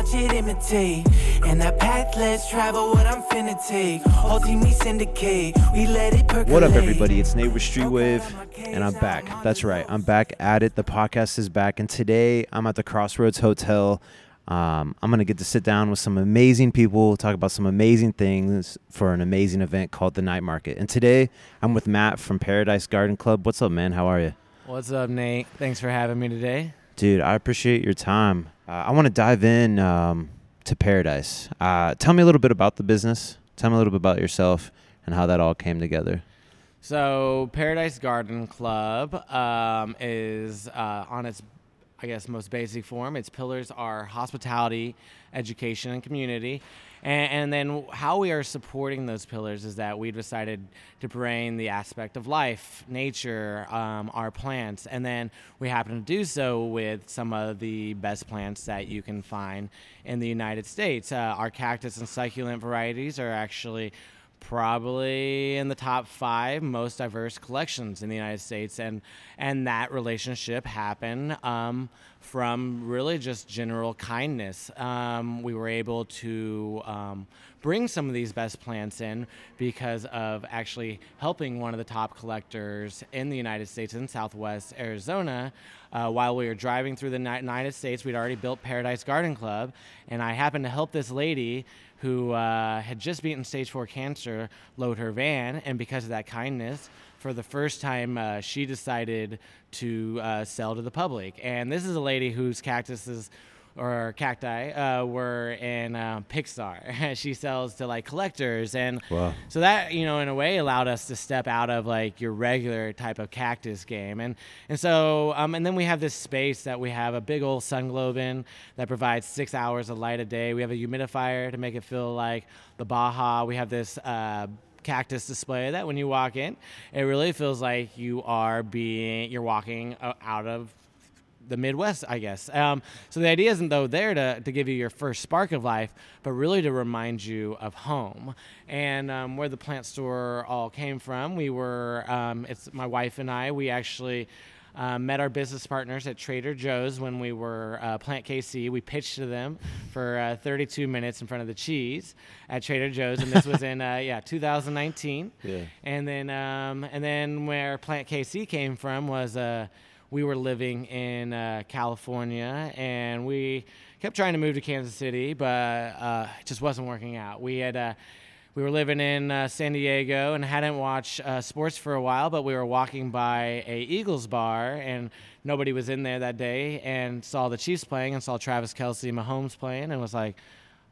watch it imitate. And that path, let's travel what I'm finna take. Whole team we syndicate, we let it percolate. What up, everybody? It's Nate with Streetwave, and I'm back. That's right, I'm back at it. The podcast is back, and today I'm at the Crossroads Hotel. Um, I'm gonna get to sit down with some amazing people, talk about some amazing things for an amazing event called the Night Market. And today I'm with Matt from Paradise Garden Club. What's up, man? How are you? What's up, Nate? Thanks for having me today. Dude, I appreciate your time. Uh, I want to dive in um, to Paradise. Uh, tell me a little bit about the business. Tell me a little bit about yourself and how that all came together. So, Paradise Garden Club um, is uh, on its, I guess, most basic form. Its pillars are hospitality, education, and community. And, and then how we are supporting those pillars is that we decided to bring the aspect of life, nature, um, our plants, and then we happen to do so with some of the best plants that you can find in the United States. Uh, our cactus and succulent varieties are actually probably in the top five most diverse collections in the United States, and and that relationship happened um, from really just general kindness. Um, we were able to. Um, bring some of these best plants in because of actually helping one of the top collectors in the United States in Southwest Arizona. Uh, while we were driving through the United States, we'd already built Paradise Garden Club, and I happened to help this lady who uh, had just beaten stage four cancer load her van, and because of that kindness, for the first time, uh, she decided to uh, sell to the public. And this is a lady whose cactuses or cacti uh, were in uh, Pixar. she sells to like collectors, and Wow. so that you know in a way allowed us to step out of like your regular type of cactus game, and and so um, and then we have this space that we have a big old sun globe in that provides six hours of light a day. We have a humidifier to make it feel like the Baja. We have this. Uh, cactus display that when you walk in it really feels like you are being you're walking uh, out of the Midwest, I guess. Um, so the idea isn't though there to, to give you your first spark of life, but really to remind you of home and um, where the plant store all came from. We were, um, it's my wife and I. We actually. Uh, met our business partners at Trader Joe's when we were uh, Plant KC. We pitched to them for uh, 32 minutes in front of the cheese at Trader Joe's, and this was in uh, yeah 2019. Yeah. And then um, and then where Plant KC came from was uh, we were living in uh, California and we kept trying to move to Kansas City, but uh, it just wasn't working out. We had uh, we were living in uh, San Diego and hadn't watched uh, sports for a while, but we were walking by a Eagles bar and nobody was in there that day and saw the Chiefs playing and saw Travis Kelce and Mahomes playing and was like,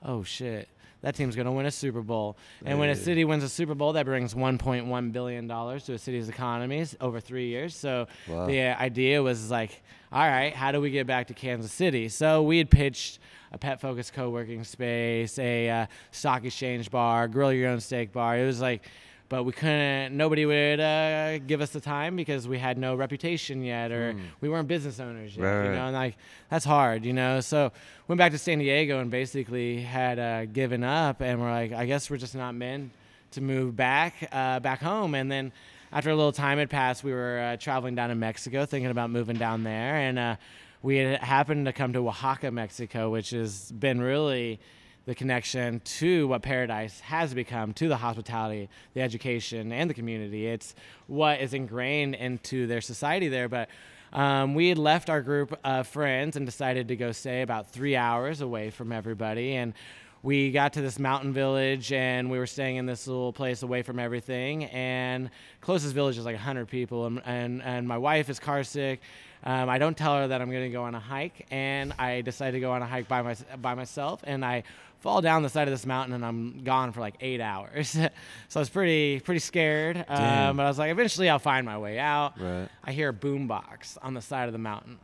oh shit. That team's going to win a Super Bowl. And when a city wins a Super Bowl, that brings $1.1 billion to a city's economies over three years. So Wow. the idea was like, all right, how do we get back to Kansas City? So we had pitched a pet focused co working space, a uh, stock exchange bar, grill your own steak bar. It was like, but we couldn't, nobody would uh, give us the time because we had no reputation yet or we weren't business owners yet. Right, you know, and like, that's hard, you know? So went back to San Diego and basically had uh, given up and we're like, I guess we're just not meant to move back uh, back home. And then after a little time had passed, we were uh, traveling down to Mexico, thinking about moving down there, and uh, we had happened to come to Oaxaca, Mexico, which has been really the connection to what Paradise has become to the hospitality, the education, and the community. It's what is ingrained into their society there, but. Um, we had left our group of friends and decided to go stay about three hours away from everybody. And we got to this mountain village and we were staying in this little place away from everything and closest village is like 100 people and, and, and my wife is car sick um, i don't tell her that i'm going to go on a hike and i decide to go on a hike by, my, by myself and i fall down the side of this mountain and i'm gone for like eight hours so i was pretty pretty scared um, but i was like eventually i'll find my way out Right. i hear a boombox on the side of the mountain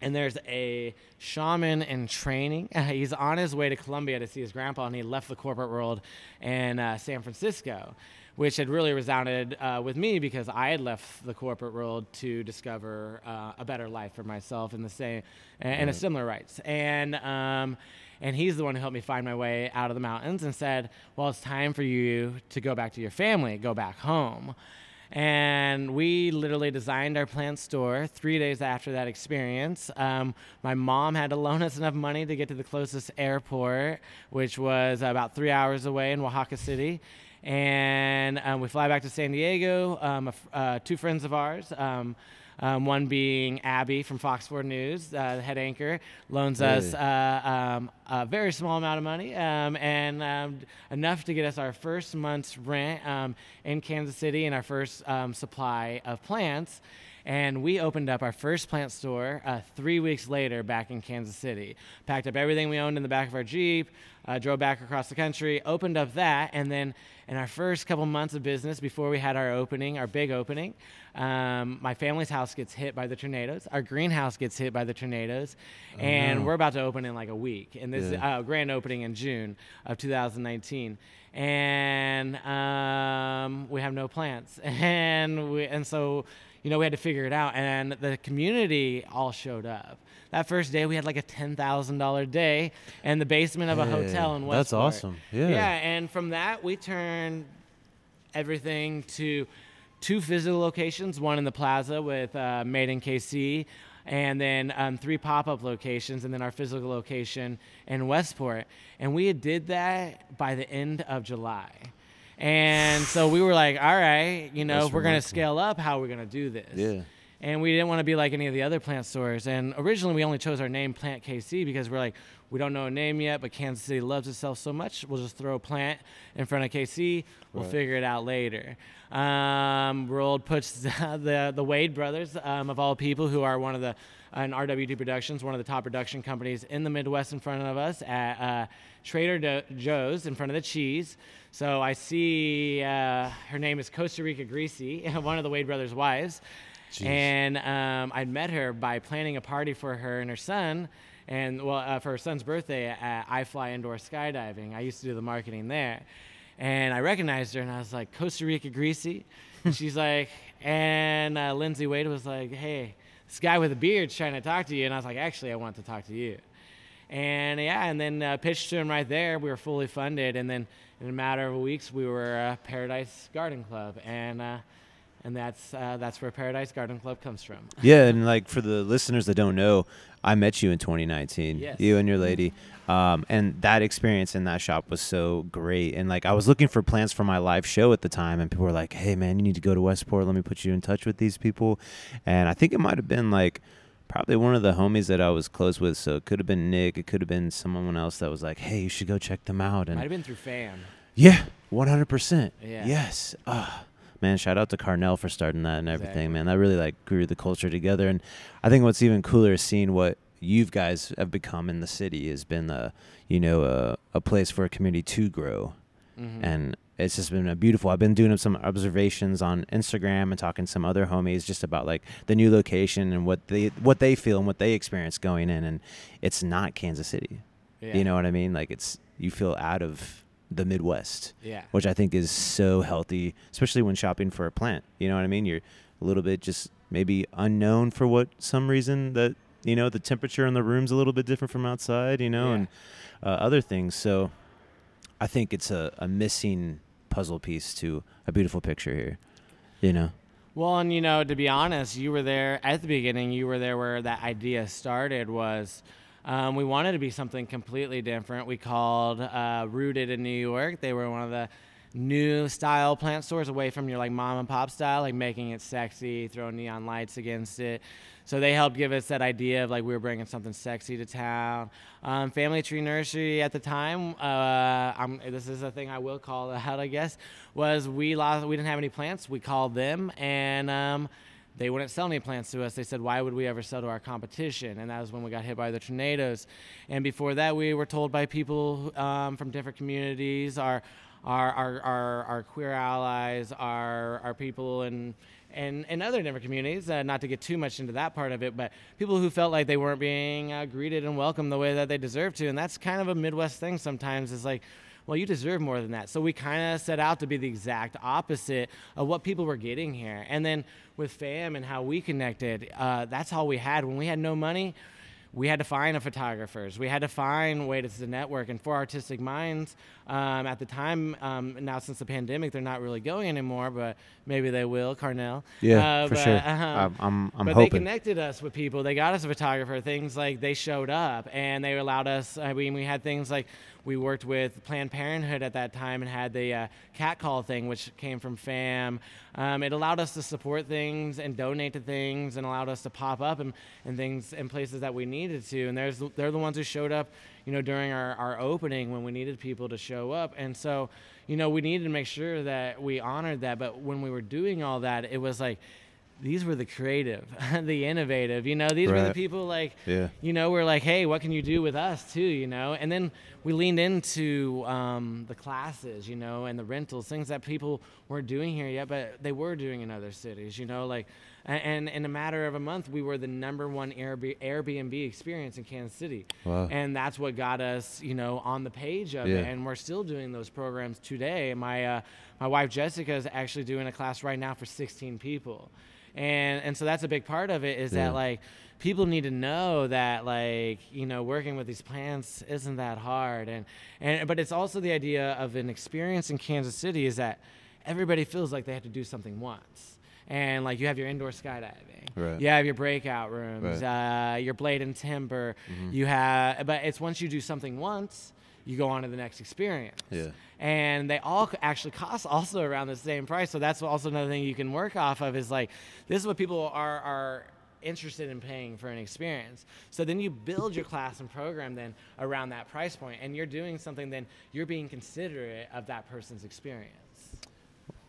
and there's a shaman in training. He's on his way to Colombia to see his grandpa, and he left the corporate world in uh, San Francisco, which had really resounded uh, with me because I had left the corporate world to discover uh, a better life for myself in the same and a similar rights. And um, and he's the one who helped me find my way out of the mountains and said, "Well, it's time for you to go back to your family, go back home." And we literally designed our plant store three days after that experience. Um, my mom had to loan us enough money to get to the closest airport, which was about three hours away in Oaxaca City. And um, we fly back to San Diego. Um, uh, two friends of ours, um, um, one being Abby from Fox 4 News, uh, the head anchor, loans us uh, um, a very small amount of money um, and um, enough to get us our first month's rent um, in Kansas City and our first um, supply of plants. And we opened up our first plant store uh, three weeks later back in Kansas City. Packed up everything we owned in the back of our Jeep, uh, drove back across the country, opened up that, and then in our first couple months of business before we had our opening, our big opening, um, my family's house gets hit by the tornadoes. Our greenhouse gets hit by the tornadoes, Oh, and no. we're about to open in like a week. And this Yeah. is uh, grand opening in June of 2019. And um, we have no plants, and we and so you know we had to figure it out. And the community all showed up. That first day, we had like a ten thousand dollar day in the basement of a Hey, hotel in Westport. that's awesome. Yeah. Yeah, and from that we turned everything to two physical locations one in the plaza with uh, made in kc and then um, three pop-up locations and then our physical location in westport and we did that by the end of july and so we were like all right you know That's if we're going to scale up how are we going to do this Yeah. and we didn't want to be like any of the other plant stores. And originally, we only chose our name Plant KC because we're like, we don't know a name yet, but Kansas City loves itself so much. We'll just throw a plant in front of KC. We'll Right. figure it out later. Um, Rolled puts the the Wade brothers, um, of all people, who are one of the and RWD Productions, one of the top production companies in the Midwest, in front of us at uh, Trader Do- Joe's in front of the cheese. So I see uh, her name is Costa Rica Greasy, one of the Wade brothers' wives. Jeez. And um, I'd met her by planning a party for her and her son, and well, uh, for her son's birthday at iFly Indoor Skydiving. I used to do the marketing there, and I recognized her, and I was like, Costa Rica Greasy. And she's like, and uh, Lindsay Wade was like, hey, this guy with a beard trying to talk to you, and I was like, actually, I want to talk to you. And yeah, and then uh, pitched to him right there. We were fully funded, and then in a matter of weeks, we were uh, Paradise Garden Club, and uh, and that's uh, that's where Paradise Garden Club comes from. Yeah, and like for the listeners that don't know, I met you in 2019. Yes. You and your lady, um, and that experience in that shop was so great. And like I was looking for plants for my live show at the time, and people were like, "Hey, man, you need to go to Westport. Let me put you in touch with these people." And I think it might have been like probably one of the homies that I was close with. So it could have been Nick. It could have been someone else that was like, "Hey, you should go check them out." And might have been through FAM. yeah, 100. percent Yeah. Yes. Ah, man, shout out to Carnell for starting that and everything, Exactly. man. That really like grew the culture together. And I think what's even cooler is seeing what you guys have become in the city has been a you know a, a place for a community to grow, Mhm. and it's just been a beautiful. I've been doing some observations on Instagram and talking to some other homies just about like the new location and what they what they feel and what they experience going in, and it's not Kansas City. yeah. You know what I mean? Like it's you feel out of the Midwest Yeah. which I think is so healthy, especially when shopping for a plant. You know what I mean? You're a little bit just maybe unknown for what some reason that you know the temperature in the room's a little bit different from outside. You know, Yeah. and uh, other things. So I think it's a, a missing puzzle piece to a beautiful picture here. You know? Well, and you know, to be honest, you were there at the beginning. You were there where that idea started. Was um, we wanted to be something completely different. We called uh, Rooted in New York. They were one of the new style plant stores away from your like mom and pop style, like making it sexy, throwing neon lights against it. So they helped give us that idea of like we were bringing something sexy to town. Um, Family Tree Nursery at the time, uh, this is a thing I will call out, I guess, was we lost, we didn't have any plants. We called them and um, they wouldn't sell any plants to us. They said, why would we ever sell to our competition? And that was when we got hit by the tornadoes. And before that, we were told by people um, from different communities, our, our, our, our, our queer allies, our, our people in, and, and other different communities, uh, not to get too much into that part of it, but people who felt like they weren't being uh, greeted and welcomed the way that they deserve to. And that's kind of a Midwest thing sometimes, is like, well, you deserve more than that. So we kind of set out to be the exact opposite of what people were getting here. And then with FAM and how we connected, uh, that's all we had. When we had no money, we had to find a photographers. We had to find ways to network. And for artistic minds, um, at the time, um, now since the pandemic, they're not really going anymore, but maybe they will. Carnell. Yeah, Uh, for but, sure. uh-huh. I'm, I'm, but they connected us with people. They got us a photographer. Things like they showed up and they allowed us. I mean, we had things like we worked with Planned Parenthood at that time and had the uh, cat call thing, which came from FAM. Um, it allowed us to support things and donate to things, and allowed us to pop up and, and things in places that we needed to. And there's they're the ones who showed up, you know, during our, our opening when we needed people to show up. And so, you know, we needed to make sure that we honored that. But when we were doing all that, it was like these were the creative, the innovative. You know, these were the people like, Yeah. you know, we're like, hey, what can you do with us too? You know, and then we leaned into um, the classes, you know, and the rentals, things that people weren't doing here yet, but they were doing in other cities. You know, like, and in a matter of a month, we were the number one Airbnb, Airbnb experience in Kansas City, Wow. and that's what got us, you know, on the page of Yeah. it. And we're still doing those programs today. My uh, my wife Jessica is actually doing a class right now for 16 people and and so that's a big part of it is Yeah. that like people need to know that like you know working with these plants isn't that hard. And and but it's also the idea of an experience in Kansas City is that everybody feels like they have to do something once. And like you have your indoor skydiving. Right. you have your breakout rooms uh, your blade and timber. You have but it's once you do something once you go on to the next experience Yeah. and they all actually cost also around the same price. So that's also another thing you can work off of is like this is what people are are interested in paying for an experience. So then you build your class and program then around that price point, and you're doing something then you're being considerate of that person's experience.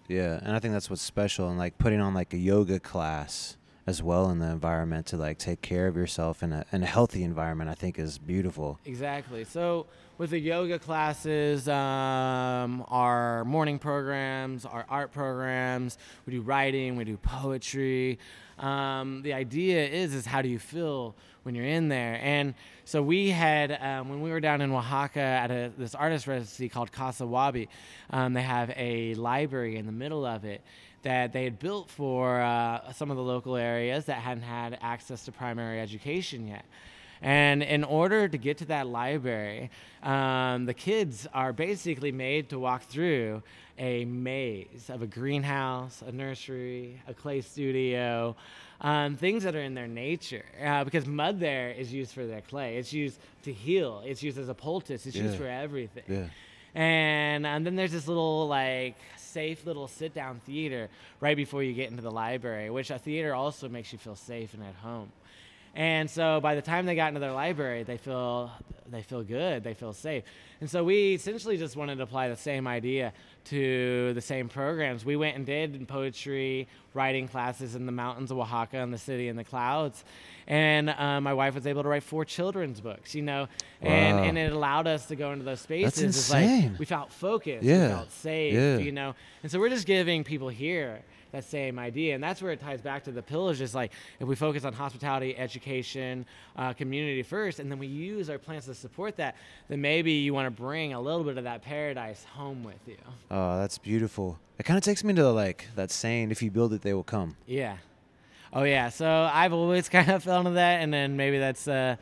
Yeah, and I think that's what's special, and like putting on like a yoga class as well in the environment to like take care of yourself in a in a healthy environment. I think is beautiful. Exactly. So with the yoga classes, um, our morning programs, our art programs, we do writing, we do poetry. Um, the idea is is how do you feel when you're in there? And so we had um, when we were down in Oaxaca at a, this artist residency called Casa Wabi, um, they have a library in the middle of it that they had built for uh, some of the local areas that hadn't had access to primary education yet. And in order to get to that library, um, the kids are basically made to walk through a maze of a greenhouse, a nursery, a clay studio, um, things that are in their nature. Uh, because mud there is used for their clay. It's used to heal. It's used as a poultice. It's used for everything. Yeah. And, and then there's this little like safe little sit down theater right before you get into the library, which a theater also makes you feel safe and at home. And so by the time they got into their library, they feel they feel good, they feel safe. And so we essentially just wanted to apply the same idea to the same programs. We went and did poetry, writing classes in the mountains of Oaxaca and the city in the clouds. And uh, my wife was able to write four children's books, you know, and, Wow. and and it allowed us to go into those spaces. It's insane. like we felt focused, Yeah. we felt safe, Yeah. you know. And so we're just giving people here that same idea, and that's where it ties back to the pillars. Just like if we focus on hospitality, education, uh, community first, and then we use our plans to support that, then maybe you want to bring a little bit of that paradise home with you. Oh, that's beautiful. It kind of takes me to like that saying, "If you build it, they will come." Yeah. Oh yeah. So I've always kind of fell into that, and then maybe that's uh,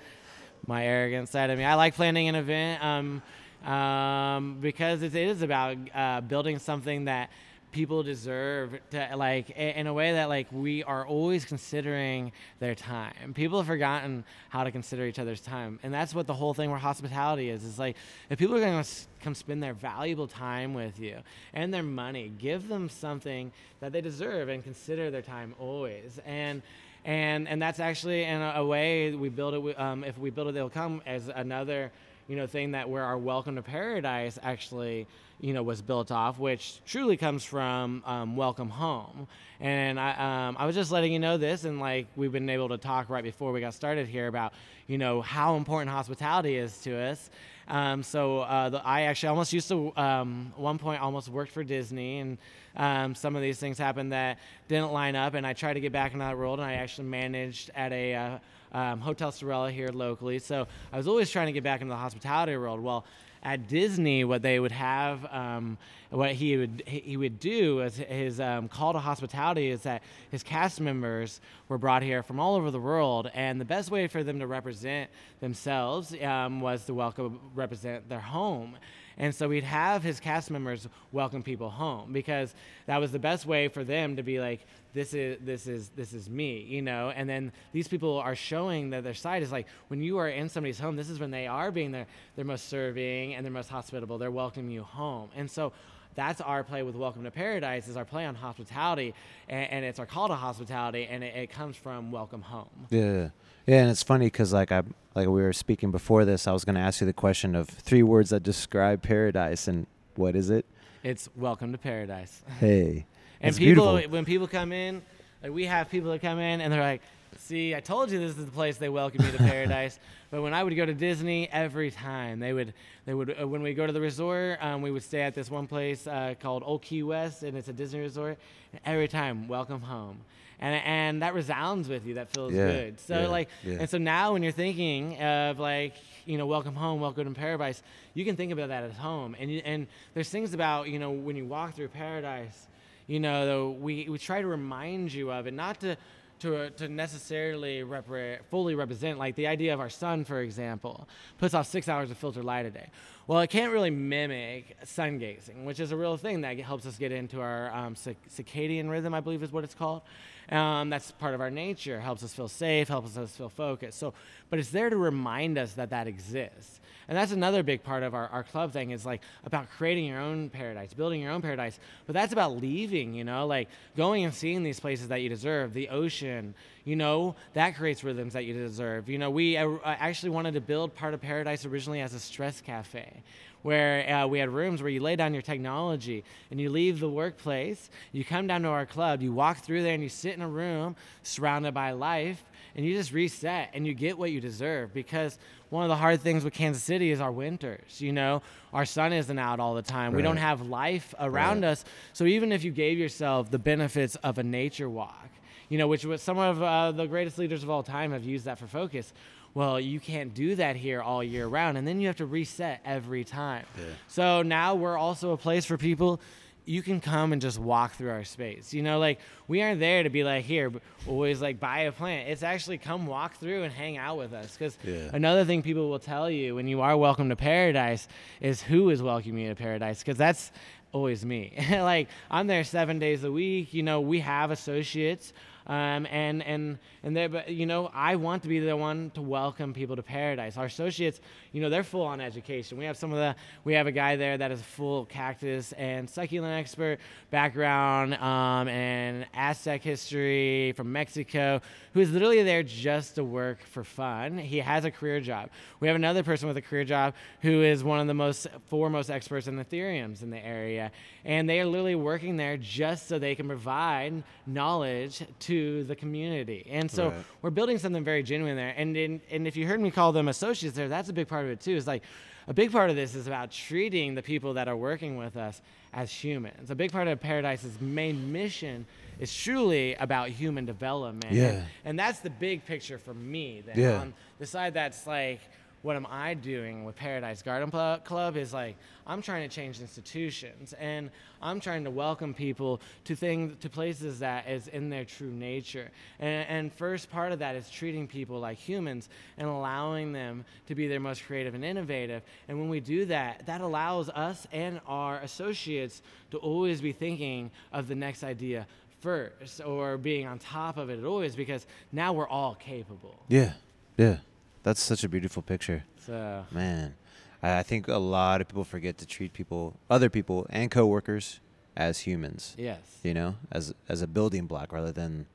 my arrogant side of me. I like planning an event um, um, because it is about uh, building something that people deserve to like in a way that like we are always considering their time. People have forgotten how to consider each other's time. And that's what the whole thing where hospitality is. Is like if people are going to come spend their valuable time with you and their money give them something that they deserve and consider their time always. And and and that's actually in a, a way we build it um, if we build it they'll come as another you know thing that where our welcome to paradise actually you know was built off which truly comes from um, welcome home and I, um, I was just letting you know this and like we've been able to talk right before we got started here about you know how important hospitality is to us um, so uh, the, I actually almost used to um, one point almost worked for Disney, and um, some of these things happened that didn't line up, and I tried to get back into that world, and I actually managed at a uh, um, Hotel Sorella here locally. So I was always trying to get back into the hospitality world. Well, at Disney, what they would have, um, what he would he would do as his um, call to hospitality is that his cast members were brought here from all over the world, and the best way for them to represent themselves um, was to welcome represent their home. And so we'd have his cast members welcome people home because that was the best way for them to be like, this is this is this is me, you know. And then these people are showing that their side is like when you are in somebody's home, this is when they are being their their most serving and their most hospitable. They're welcoming you home. And so that's our play with Welcome to Paradise is our play on hospitality, and, and it's our call to hospitality, and it, it, comes from Welcome Home. Yeah, yeah, and it's funny because like I like we were speaking before this, I was going to ask you the question of three words that describe paradise, and what is it? It's Welcome to Paradise. Hey, and people beautiful. when people come in, like we have people that come in and they're like, See, I told you this is the place they welcome you to paradise. but when I would go to Disney, every time they would, they would, uh, when we go to the resort, um, we would stay at this one place uh, called Old Key West, and it's a Disney resort. And every time, welcome home, and and that resounds with you. That feels yeah, good. So yeah, like, yeah. and so now when you're thinking of like, you know, welcome home, welcome to paradise, you can think about that at home. And you, and there's things about you know when you walk through paradise, you know, we we try to remind you of it, not to to, to necessarily repre- fully represent. Like the idea of our sun, for example, puts off six hours of filtered light a day. Well, it can't really mimic sun gazing, which is a real thing that helps us get into our um, circadian rhythm, I believe is what it's called. Um, that's part of our nature, helps us feel safe, helps us feel focused. So, but it's there to remind us that that exists. And that's another big part of our, our club thing is like about creating your own paradise, building your own paradise. But that's about leaving, you know, like going and seeing these places that you deserve, the ocean, you know, that creates rhythms that you deserve. You know, we uh, actually wanted to build part of paradise originally as a stress cafe where uh, we had rooms where you lay down your technology and you leave the workplace, you come down to our club, you walk through there and you sit in a room surrounded by life and you just reset and you get what you deserve because one of the hard things with Kansas City is our winters. You know, our sun isn't out all the time. Right. We don't have life around right. us. So even if you gave yourself the benefits of a nature walk, you know, which was some of uh, the greatest leaders of all time have used that for focus. Well, you can't do that here all year round, and then you have to reset every time. Yeah. So now we're also a place for people you can come and just walk through our space. You know, like we aren't there to be like here, always like buy a plant. It's actually come walk through and hang out with us. Because yeah. another thing people will tell you when you are welcome to paradise is who is welcoming you to paradise. Because that's always me. like I'm there seven days a week. You know, we have associates um, and and and they, but you know, I want to be the one to welcome people to paradise. Our associates, you know, they're full on education. We have some of the, we have a guy there that is full cactus and succulent expert background um, and Aztec history from Mexico, who is literally there just to work for fun. He has a career job. We have another person with a career job who is one of the most foremost experts in Ethereums in the area, and they are literally working there just so they can provide knowledge to the community. And so right. we're building something very genuine there. And in, and if you heard me call them associates there, that's a big part of it too. Is like a big part of this is about treating the people that are working with us as humans. A big part of Paradise's main mission is truly about human development. Yeah. And, and that's the big picture for me. Then yeah. on the side that's like what am I doing with Paradise Garden Club is like I'm trying to change institutions and I'm trying to welcome people to things to places that is in their true nature. And, and first part of that is treating people like humans and allowing them to be their most creative and innovative. And when we do that, that allows us and our associates to always be thinking of the next idea first or being on top of it always because now we're all capable. Yeah. Yeah. That's such a beautiful picture. So man, I, I think a lot of people forget to treat people, other people, and coworkers as humans. Yes. You know, as as a building block rather than,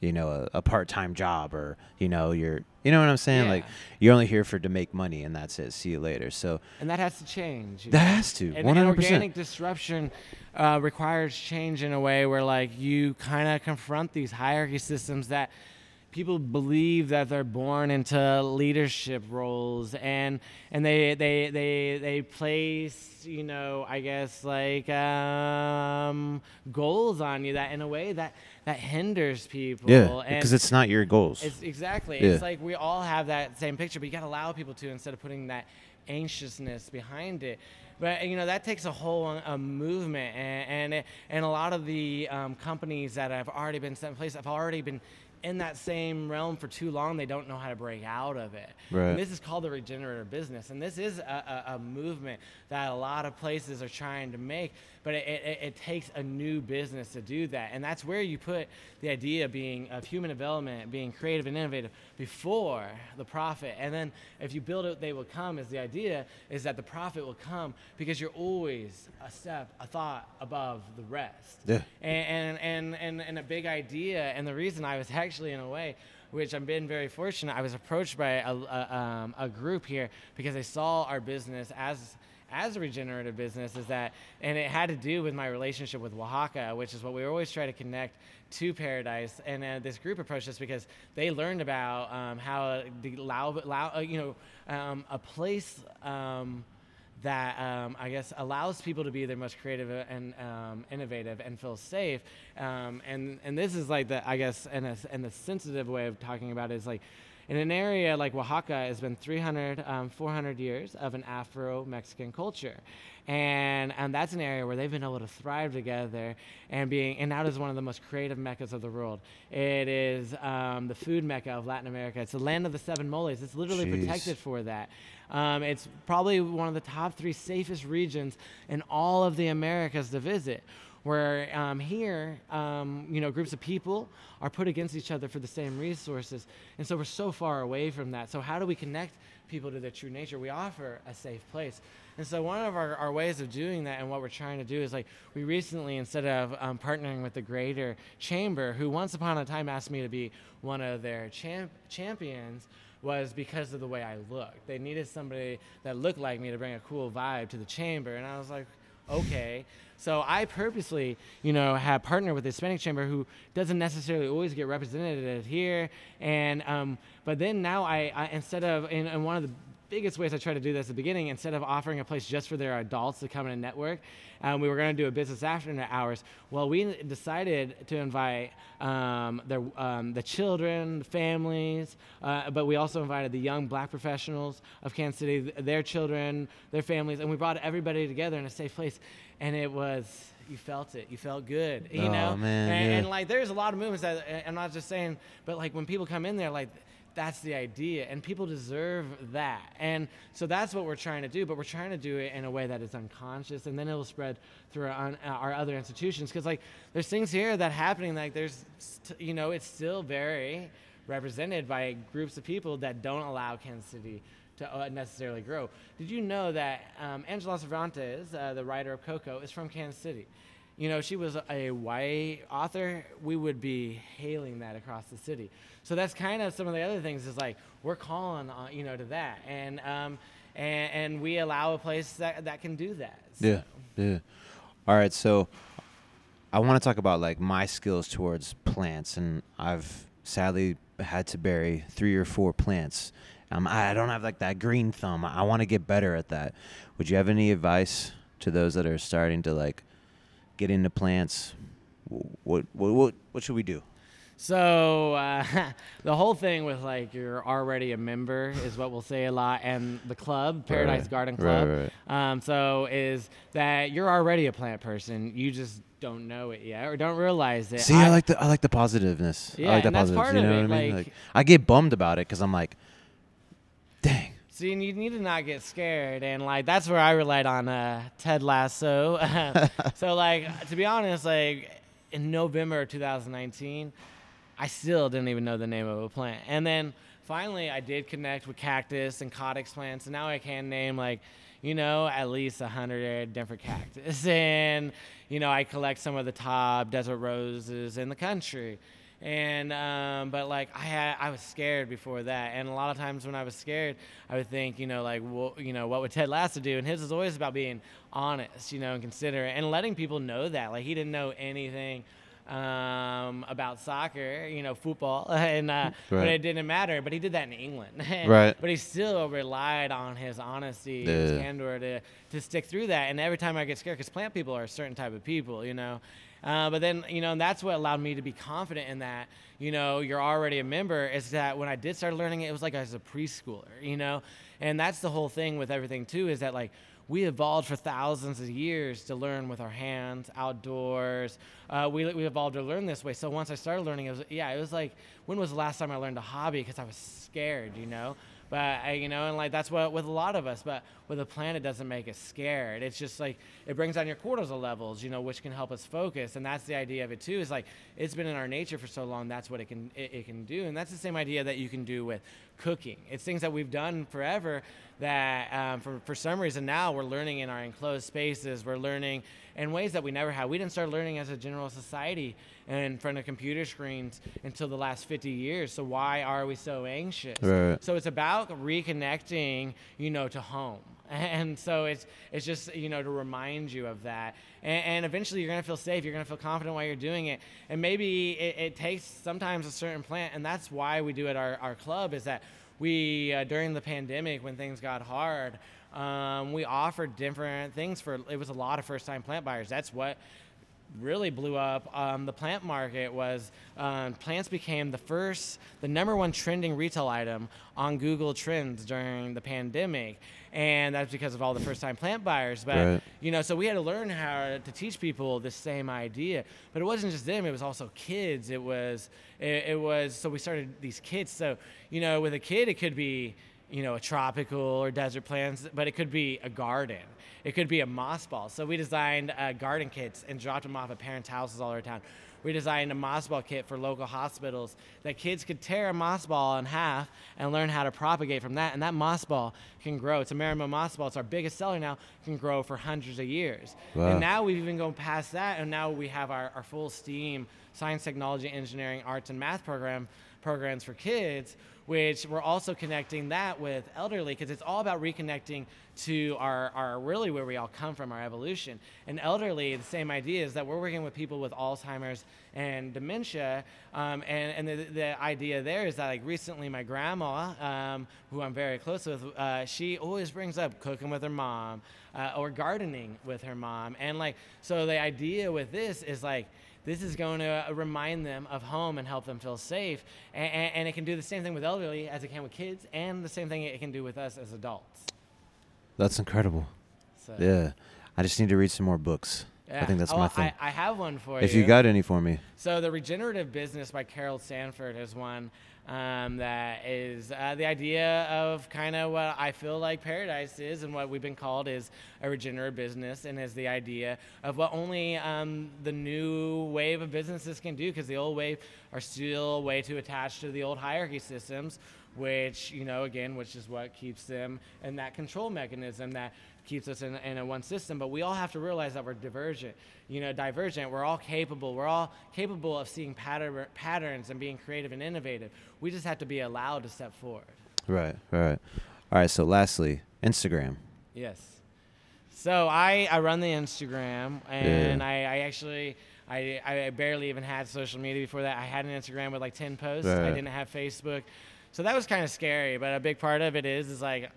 you know, a, a part time job or you know you're you know what I'm saying? Yeah. Like you're only here for to make money and that's it. See you later. So and that has to change. That know? has to. One hundred percent. Organic disruption uh, requires change in a way where like you kind of confront these hierarchy systems that people believe that they're born into leadership roles and and they they they they place you know i guess like um goals on you that in a way that that hinders people Yeah, and because it's not your goals. it's exactly Yeah. it's like we all have that same picture but you got to allow people to instead of putting that anxiousness behind it but you know that takes a whole a movement and and, it, and a lot of the um, companies that have already been set in place have already been in that same realm for too long they don't know how to break out of it Right. and this is called the regenerative business and this is a, a, a movement that a lot of places are trying to make but it, it, it takes a new business to do that and that's where you put the idea being of human development being creative and innovative before the profit and then if you build it they will come is the idea is that the profit will come because you're always a step a thought above the rest Yeah. and, and, and, and a big idea. And the reason I was actually, in a way, which I've been very fortunate, I was approached by a, a, um, a group here because they saw our business as as a regenerative business is that and it had to do with my relationship with oaxaca which is what we always try to connect to paradise and uh, this group approached us because they learned about um, how the allow, allow uh, you know um, a place um, that um, I guess allows people to be their most creative and um, innovative and feel safe. Um, and and this is like the I guess and a in the sensitive way of talking about it is like in an area like Oaxaca has been 300, um, 400 years of an Afro-Mexican culture. And, and that's an area where they've been able to thrive together and being and now it is one of the most creative meccas of the world. It is um, the food mecca of Latin America. It's the land of the seven moles. It's literally Jeez. protected for that. Um, it's probably one of the top three safest regions in all of the Americas to visit. Where um, here, um, you know, groups of people are put against each other for the same resources, and so we're so far away from that. So how do we connect people to their true nature? We offer a safe place, and so one of our, our ways of doing that, and what we're trying to do, is like we recently, instead of um, partnering with the Greater Chamber, who once upon a time asked me to be one of their champ- champions, was because of the way I looked. They needed somebody that looked like me to bring a cool vibe to the chamber, and I was like, okay. So I purposely, you know, have partnered with the Hispanic Chamber, who doesn't necessarily always get represented here, and um, but then now I, I instead of in, in one of the biggest ways I tried to do this at the beginning, instead of offering a place just for their adults to come in and network, um, we were going to do a business after hours. Well, we decided to invite um, their, um, the children, the families, uh, but we also invited the young black professionals of Kansas City, th- their children, their families, and we brought everybody together in a safe place. And it was, you felt it. You felt good, you Oh, know? man, and, yeah. and like, there's a lot of movements that I'm not just saying, but like when people come in there, like, that's the idea and people deserve that. And so that's what we're trying to do but we're trying to do it in a way that is unconscious and then it'll spread through our, our other institutions. Because like there's things here that happening like there's you know it's still very represented by groups of people that don't allow kansas city to uh, necessarily grow. Did you know that um, angela cervantes uh, the writer of coco is from kansas city you know, she was a white author, we would be hailing that across the city. So that's kind of some of the other things is like we're calling on, you know, to that, and um, and, and we allow a place that that can do that. Yeah, yeah. All right, so I want to talk about like my skills towards plants, and I've sadly had to bury three or four plants. Um, I don't have like that green thumb. I want to get better at that. Would you have any advice to those that are starting to like get into plants? What what what, what should we do? So uh, the whole thing with like you're already a member is what we'll say a lot, and the club, Paradise Right. Garden Club, right. Um, so is that you're already a plant person, you just don't know it yet or don't realize it. See, I, like the I like the positiveness. I Yeah, like that and that's positiveness. part you of know it, what I mean? like- Like I get bummed about it because I'm like, and you need to not get scared, and like that's where I relied on uh, Ted Lasso. so, like to be honest, like in November of 2019, I still didn't even know the name of a plant, and then finally I did connect with cactus and caudex plants, and now I can name like you know at least a hundred different cactus, and you know I collect some of the top desert roses in the country and um, but like I had I was scared before that, and a lot of times when I was scared, I would think you know like well, you know what would Ted Lasso do, and his is always about being honest, you know, and considerate and letting people know that like he didn't know anything um, about soccer, you know, football, and uh, but it didn't matter. But he did that in England, Right. But he still relied on his honesty, his Yeah. candor to to stick through that. And every time I get scared, because plant people are a certain type of people, you know. Uh, but then, you know, and that's what allowed me to be confident in that. You know, you're already a member. Is that when I did start learning it, it was like as a preschooler, you know, and that's the whole thing with everything too. Is that like we evolved for thousands of years to learn with our hands, outdoors. Uh, we, we evolved to learn this way. So once I started learning, it was yeah, it was like when was the last time I learned a hobby? Because I was scared, you know. But I, you know, and like that's what with a lot of us. But with a plant, it doesn't make us scared. It's just like it brings down your cortisol levels, you know, which can help us focus. And that's the idea of it too. Is like it's been in our nature for so long. That's what it can it, it can do. And that's the same idea that you can do with cooking. It's things that we've done forever that um, for for some reason now we're learning in our enclosed spaces. We're learning in ways that we never had. We didn't start learning as a general society in front of computer screens until the last 50 years. So why are we so anxious? Right. So it's about reconnecting, you know, to home. And so it's it's just you know to remind you of that, and, and eventually you're gonna feel safe. You're gonna feel confident while you're doing it. And maybe it, it takes sometimes a certain plant, and that's why we do it. Our our club is that we uh, during the pandemic when things got hard, um, we offered different things for. It was a lot of first time plant buyers. That's what really blew up um, the plant market was um, plants became the first the number one trending retail item on google trends during the pandemic and that's because of all the first time plant buyers but Right. you know so we had to learn how to teach people the same idea but it wasn't just them it was also kids it was it, it was so we started these kits so you know with a kid it could be you know, a tropical or desert plants, but it could be a garden. It could be a moss ball. So we designed uh, garden kits and dropped them off at parents' houses all over town. We designed a moss ball kit for local hospitals that kids could tear a moss ball in half and learn how to propagate from that. And that moss ball can grow. It's a Marimo moss ball. It's our biggest seller now. Can grow for hundreds of years. Wow. And now we've even gone past that, and now we have our, our full STEAM science, technology, engineering, arts, and math program programs for kids, which we're also connecting that with elderly because it's all about reconnecting to our, our really where we all come from, our evolution. And elderly, the same idea is that we're working with people with Alzheimer's and dementia. Um, and and the, the idea there is that, like, recently my grandma, um, who I'm very close with, uh, she always brings up cooking with her mom uh, or gardening with her mom. And, like, so the idea with this is like, this is going to uh, remind them of home and help them feel safe. And, and, and it can do the same thing with elderly as it can with kids, and the same thing it can do with us as adults. That's incredible. So, Yeah. I just need to read some more books. I think that's Oh, my thing. I, I have one for if you. If you got any for me. So the Regenerative Business by Carol Sanford is one um, that is uh, the idea of kind of what I feel like paradise is, and what we've been called is a regenerative business, and is the idea of what only um, the new wave of businesses can do, because the old wave are still way too attached to the old hierarchy systems, which you know again, which is what keeps them in that control mechanism that keeps us in, in a one system. But we all have to realize that we're divergent. You know, divergent. We're all capable. We're all capable of seeing pattern, patterns and being creative and innovative. We just have to be allowed to step forward. Right, right. All right, so lastly, Instagram. Yes. So I, I run the Instagram, and I, I actually I, I barely even had social media before that. I had an Instagram with like ten posts. I didn't have Facebook, so that was kind of scary. But a big part of it is is like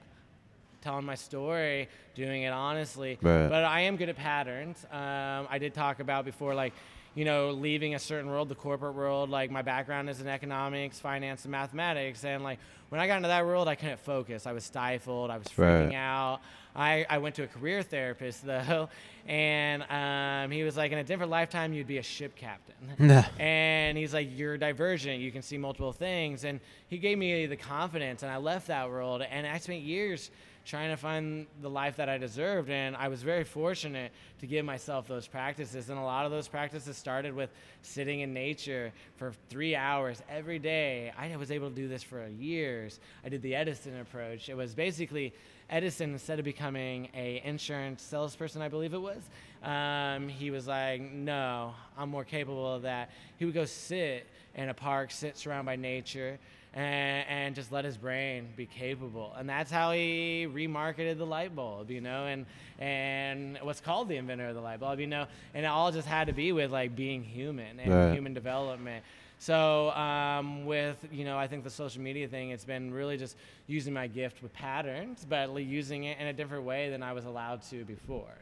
telling my story, doing it honestly. Right. But I am good at patterns. Um, I did talk about before, like, you know, leaving a certain world, the corporate world. Like, my background is in economics, finance, and mathematics. And, like, when I got into that world, I couldn't focus. I was stifled. I was freaking Right. out. I, I went to a career therapist, though, and um, he was like, in a different lifetime, you'd be a ship captain. And he's like, You're divergent. You can see multiple things. And he gave me the confidence, and I left that world. And I spent years trying to find the life that I deserved. And I was very fortunate to give myself those practices. And a lot of those practices started with sitting in nature for three hours every day. I was able to do this for years. I did the Edison approach. It was basically Edison, instead of becoming a insurance salesperson, I believe it was, um, he was like, no, I'm more capable of that. He would go sit in a park, sit surrounded by nature, and, and just let his brain be capable. And that's how he remarketed the light bulb, you know, and and what's called the inventor of the light bulb, you know, and it all just had to be with like being human and Right. human development. So um, with you know, I think the social media thing, it's been really just using my gift with patterns, but using it in a different way than I was allowed to before.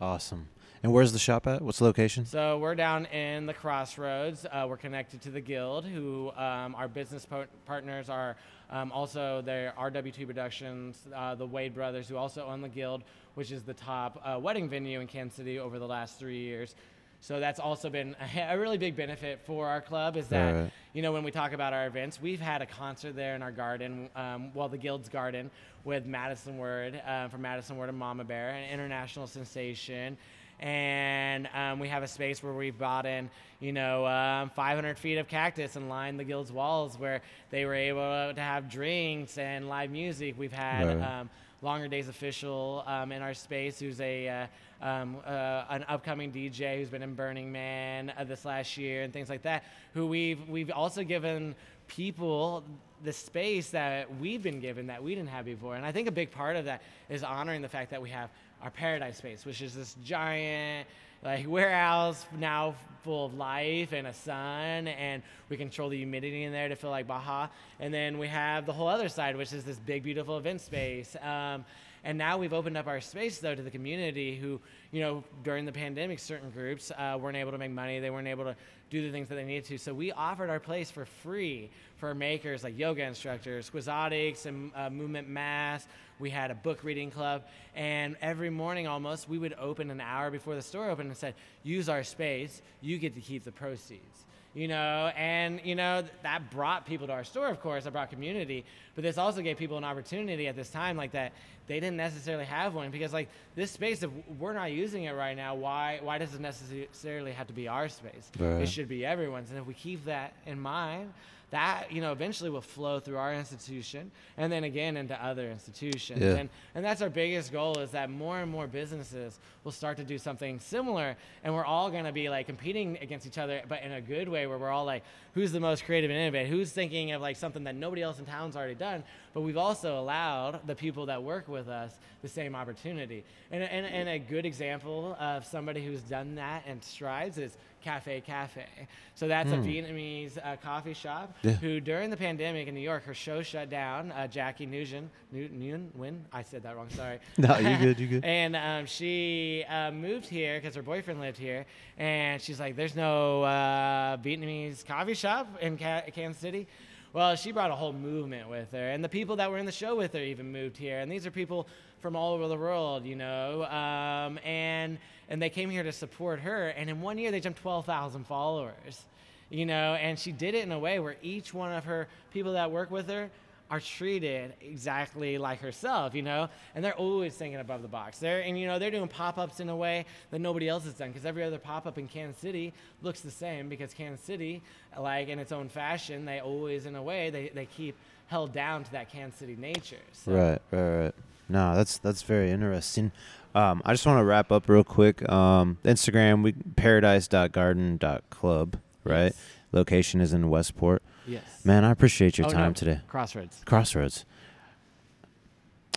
Awesome. And where's the shop at? What's the location? So we're down in the crossroads. Uh, we're connected to the guild, who um, our business po- partners are um, also their RW2 Productions, uh, the Wade brothers, who also own the guild, which is the top uh, wedding venue in Kansas City over the last three years. So that's also been a, a really big benefit for our club. Is that Right. you know when we talk about our events, we've had a concert there in our garden, um, well the guild's garden, with Madisen Ward uh, from Madisen Ward and Mama Bear, an international sensation and um, we have a space where we've brought in, you know, um, 500 feet of cactus and lined the guild's walls where they were able to have drinks and live music. We've had Right. um, Longer Days official um, in our space, who's a uh, um, uh, an upcoming DJ who's been in Burning Man uh, this last year and things like that. Who we've we've also given people the space that we've been given that we didn't have before. And I think a big part of that is honoring the fact that we have our paradise space, which is this giant like warehouse now full of life and a sun and we control the humidity in there to feel like Baja. And then we have the whole other side, which is this big, beautiful event space. Um, and now we've opened up our space though to the community who, you know, during the pandemic, certain groups uh, weren't able to make money. They weren't able to do the things that they needed to. So we offered our place for free for makers like yoga instructors, Squizotics, and uh, Movement Mass. We had a book reading club, and every morning almost we would open an hour before the store opened and said, "Use our space. You get to keep the proceeds." You know, and you know that brought people to our store. Of course, that brought community, but this also gave people an opportunity at this time, like that they didn't necessarily have one because like this space, if we're not using it right now, why why does it necessarily have to be our space? Right. It should be everyone's, and if we keep that in mind, that you know eventually will flow through our institution and then again into other institutions Yeah. and and that's our biggest goal is that more and more businesses will start to do something similar and we're all going to be like competing against each other but in a good way where we're all like who's the most creative and innovative who's thinking of like something that nobody else in town's already done but we've also allowed the people that work with us the same opportunity and, and, and a good example of somebody who's done that and strides is Cafe Cà Phê so that's a vietnamese uh, coffee shop Yeah. who during the pandemic in New York, her show shut down. Uh, Jackie Nguyen, Nguyen, Nguyen, I said that wrong. Sorry. No, you good, you good. and um, she uh, moved here because her boyfriend lived here, and she's like, "There's no uh, Vietnamese coffee shop in Ca- Kansas City." Well, she brought a whole movement with her, and the people that were in the show with her even moved here. And these are people from all over the world, you know, um, and and they came here to support her. And in one year, they jumped 12,000 followers you know, and she did it in a way where each one of her people that work with her are treated exactly like herself, you know, and they're always thinking above the box. They're and you know they're doing pop-ups in a way that nobody else has done because every other pop-up in Kansas City looks the same because Kansas City, like in its own fashion, they always in a way they, they keep held down to that Kansas City nature. So. Right, right, right. No, that's that's very interesting. Um, I just want to wrap up real quick. Um, Instagram, we paradise.garden.club, right? Yes. Location is in Westport. Yes. Man, I appreciate your Oh, time no, today. Crossroads. Crossroads.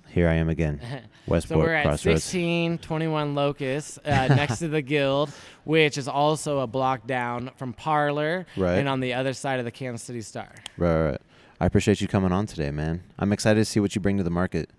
Here I am again. Westport So we're at Crossroads. 1621 Locust, uh, next to the Guild, which is also a block down from Parlor, Right. and on the other side of the Kansas City Star. Right, right. I appreciate you coming on today, man. I'm excited to see what you bring to the market.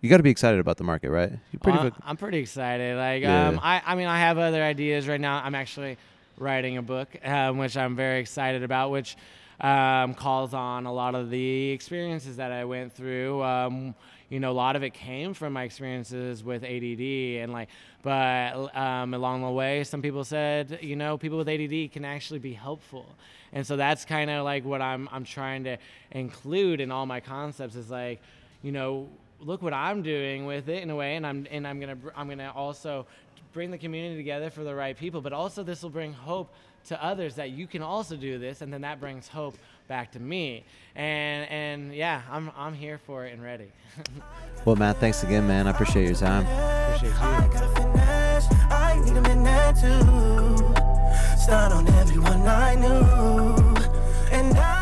You got to be excited about the market, right? Pretty Well. I'm pretty excited. Like, Yeah. um, I, I mean, I have other ideas right now. I'm actually writing a book, um, which I'm very excited about, which um, calls on a lot of the experiences that I went through. Um, you know, a lot of it came from my experiences with ADD, and like, but um, along the way, some people said, you know, people with ADD can actually be helpful, and so that's kind of like what I'm I'm trying to include in all my concepts is like, you know, look what I'm doing with it in a way, and I'm and I'm gonna I'm gonna also bring the community together for the right people, but also this will bring hope to others that you can also do this, and then that brings hope back to me, and and yeah, I'm I'm here for it and ready. Well, Matt, thanks again, man. I appreciate your time. Appreciate I you.